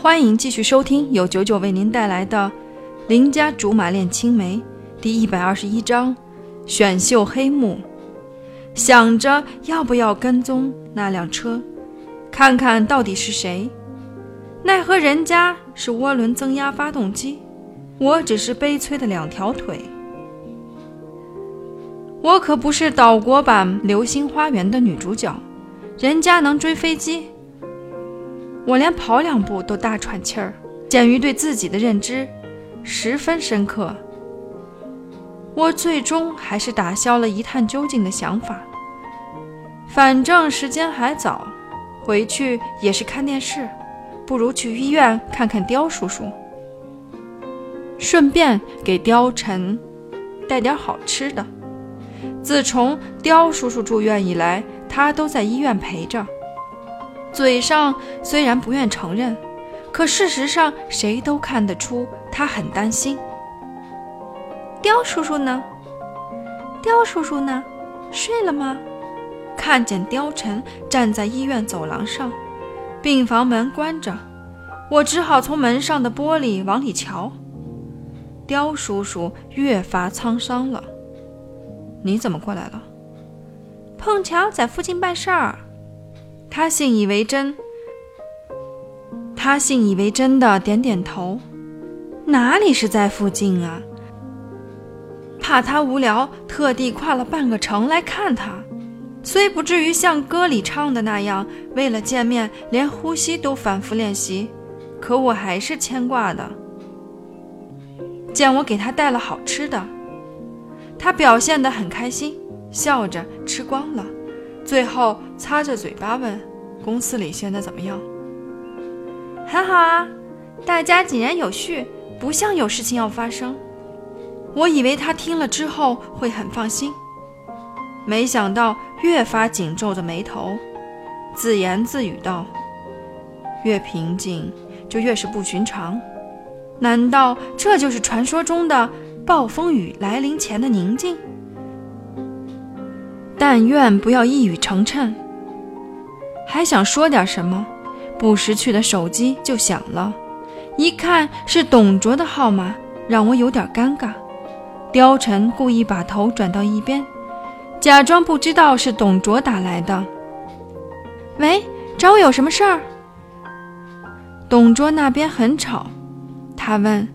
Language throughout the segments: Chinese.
欢迎继续收听由九九为您带来的《邻家竹马恋青梅》第一百二十一章选秀黑幕。想着要不要跟踪那辆车，看看到底是谁。奈何人家是涡轮增压发动机，我只是悲催的两条腿。我可不是岛国版《流星花园》的女主角，人家能追飞机。我连跑两步都大喘气儿。鉴于对自己的认知十分深刻，我最终还是打消了一探究竟的想法。反正时间还早，回去也是看电视，不如去医院看看刁叔叔，顺便给刁晨带点好吃的。自从刁叔叔住院以来，他都在医院陪着。嘴上虽然不愿承认，可事实上谁都看得出他很担心。刁叔叔呢？刁叔叔呢？睡了吗？看见刁晨站在医院走廊上，病房门关着，我只好从门上的玻璃往里瞧。刁叔叔越发沧桑了。你怎么过来了？碰巧在附近办事儿。他信以为真，他信以为真的点点头。哪里是在附近啊？怕他无聊，特地跨了半个城来看他。虽不至于像歌里唱的那样，为了见面连呼吸都反复练习，可我还是牵挂的。见我给他带了好吃的，他表现得很开心，笑着吃光了。最后擦着嘴巴问：“公司里现在怎么样？”“很好啊，大家井然有序，不像有事情要发生。”我以为他听了之后会很放心，没想到越发紧皱着眉头，自言自语道：“越平静就越是不寻常，难道这就是传说中的暴风雨来临前的宁静？”但愿不要一语成谶。还想说点什么，不识趣的手机就响了，一看是董卓的号码，让我有点尴尬。貂蝉故意把头转到一边，假装不知道是董卓打来的。喂，找我有什么事儿？董卓那边很吵，他问：“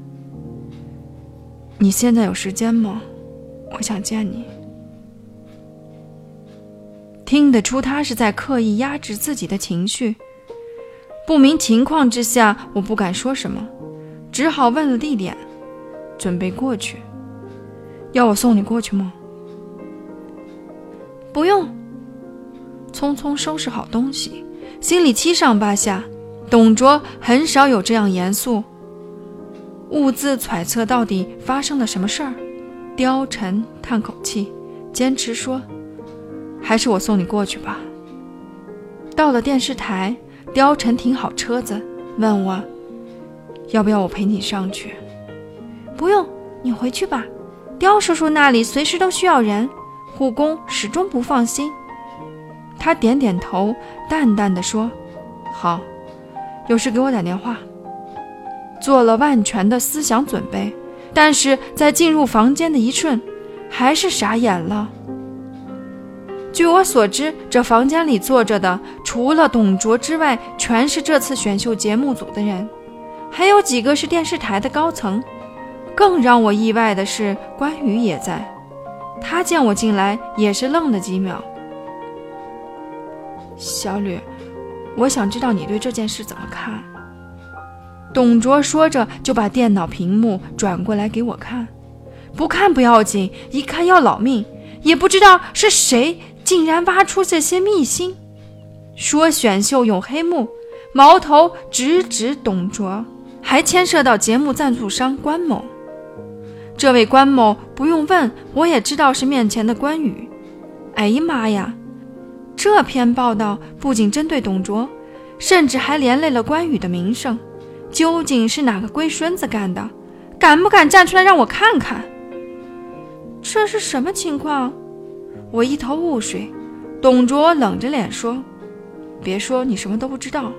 你现在有时间吗？我想见你。”听得出他是在刻意压制自己的情绪。不明情况之下，我不敢说什么，只好问了地点，准备过去。要我送你过去吗？不用。匆匆收拾好东西，心里七上八下。董卓很少有这样严肃，兀自揣测到底发生了什么事儿。貂蝉叹口气，坚持说。还是我送你过去吧。到了电视台，貂蝉停好车子，问我要不要我陪你上去。不用，你回去吧。刁叔叔那里随时都需要人，护工始终不放心。他点点头，淡淡的说：“好，有事给我打电话。”做了万全的思想准备，但是在进入房间的一瞬，还是傻眼了。据我所知，这房间里坐着的除了董卓之外，全是这次选秀节目组的人，还有几个是电视台的高层。更让我意外的是，关羽也在。他见我进来，也是愣了几秒。小吕，我想知道你对这件事怎么看。董卓说着，就把电脑屏幕转过来给我看。不看不要紧，一看要老命。也不知道是谁。竟然挖出这些秘辛，说选秀有黑幕，矛头直指董卓，还牵涉到节目赞助商关某。这位关某不用问，我也知道是面前的关羽。哎呀妈呀！这篇报道不仅针对董卓，甚至还连累了关羽的名声。究竟是哪个龟孙子干的？敢不敢站出来让我看看？这是什么情况？我一头雾水，董卓冷着脸说：“别说你什么都不知道，